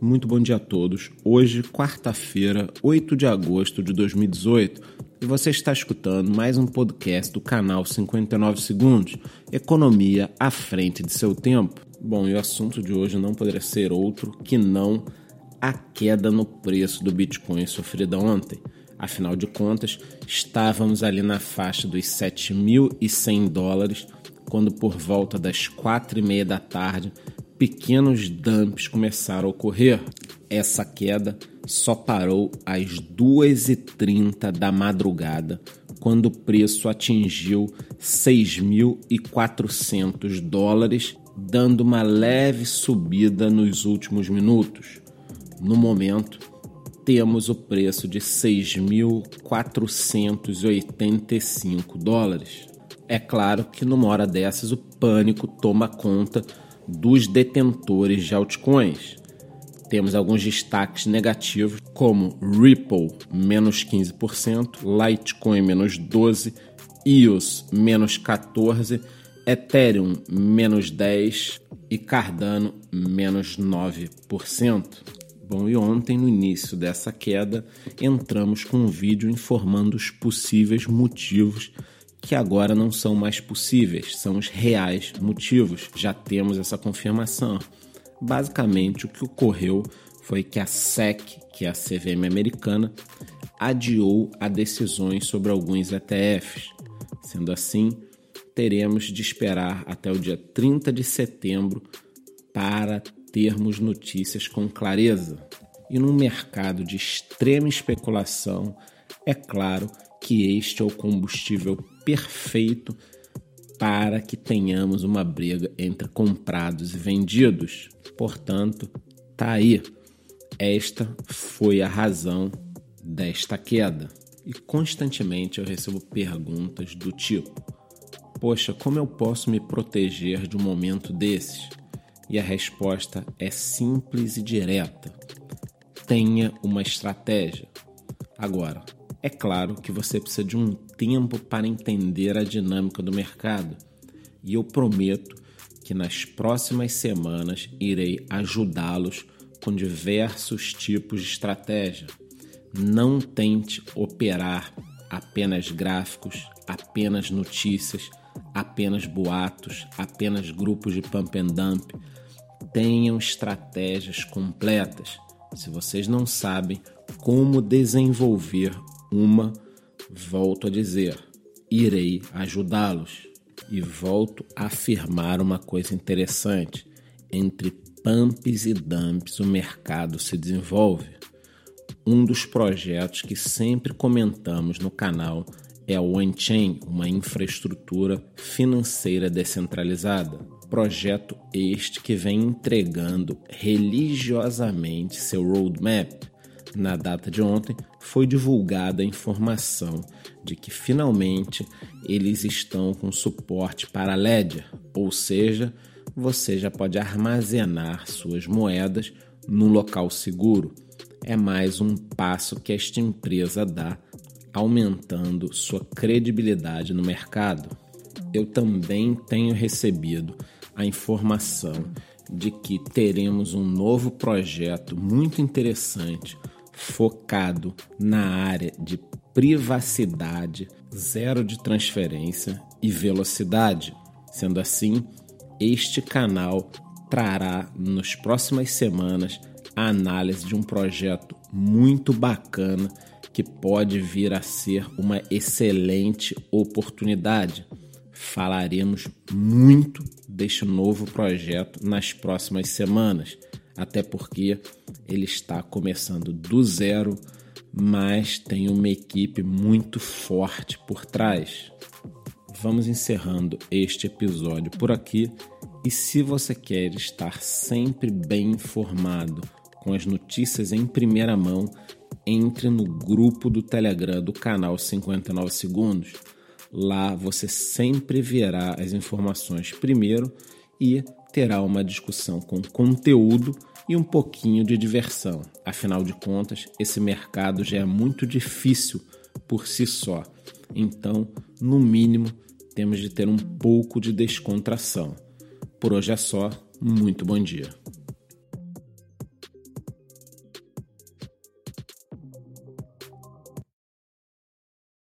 Muito bom dia a todos. Hoje, quarta-feira, 8 de agosto de 2018, e você está escutando mais um podcast do canal 59 Segundos Economia à frente de seu tempo. Bom, e o assunto de hoje não poderia ser outro que não a queda no preço do Bitcoin sofrida ontem. Afinal de contas, estávamos ali na faixa dos 7.100 dólares, quando por volta das quatro e meia da tarde pequenos dumps começaram a ocorrer. Essa queda só parou às 2h30 da madrugada, quando o preço atingiu 6.400 dólares, dando uma leve subida nos últimos minutos. No momento, temos o preço de 6.485 dólares. É claro que numa hora dessas o pânico toma conta dos detentores de altcoins. Temos alguns destaques negativos, como Ripple, menos 15%, Litecoin, menos 12%, EOS, menos 14%, Ethereum, menos 10% e Cardano, menos 9%. Bom, e ontem, no início dessa queda, entramos com um vídeo informando os possíveis motivos que agora não são mais possíveis, são os reais motivos. Já temos essa confirmação. Basicamente, o que ocorreu foi que a SEC, que é a CVM americana, adiou a decisões sobre alguns ETFs. Sendo assim, teremos de esperar até o dia 30 de setembro para termos notícias com clareza. E num mercado de extrema especulação, é claro que este é o combustível perfeito para que tenhamos uma briga entre comprados e vendidos. Portanto, tá aí. Esta foi a razão desta queda. E constantemente eu recebo perguntas do tipo: Poxa, como eu posso me proteger de um momento desses? E a resposta é simples e direta: tenha uma estratégia. Agora, é claro que você precisa de um tempo para entender a dinâmica do mercado, e eu prometo que nas próximas semanas irei ajudá-los com diversos tipos de estratégia. Não tente operar apenas gráficos, apenas notícias, apenas boatos, apenas grupos de pump and dump. Tenham estratégias completas. Se vocês não sabem como desenvolver uma, volto a dizer, irei ajudá-los. E volto a afirmar uma coisa interessante: entre pumps e dumps o mercado se desenvolve. Um dos projetos que sempre comentamos no canal é o OneChain, uma infraestrutura financeira descentralizada. Projeto este que vem entregando religiosamente seu roadmap na data de ontem, foi divulgada a informação de que finalmente eles estão com suporte para Ledger, ou seja, você já pode armazenar suas moedas num local seguro. É mais um passo que esta empresa dá, aumentando sua credibilidade no mercado. Eu também tenho recebido a informação de que teremos um novo projeto muito interessante focado na área de privacidade, zero de transferência e velocidade. Sendo assim, este canal trará nas próximas semanas a análise de um projeto muito bacana que pode vir a ser uma excelente oportunidade. Falaremos muito deste novo projeto nas próximas semanas até porque ele está começando do zero, mas tem uma equipe muito forte por trás. Vamos encerrando este episódio por aqui e se você quer estar sempre bem informado com as notícias em primeira mão, entre no grupo do Telegram do canal 59 Segundos. Lá você sempre verá as informações primeiro e terá uma discussão com conteúdo e um pouquinho de diversão. Afinal de contas, esse mercado já é muito difícil por si só. Então, no mínimo, temos de ter um pouco de descontração. Por hoje é só. Muito bom dia.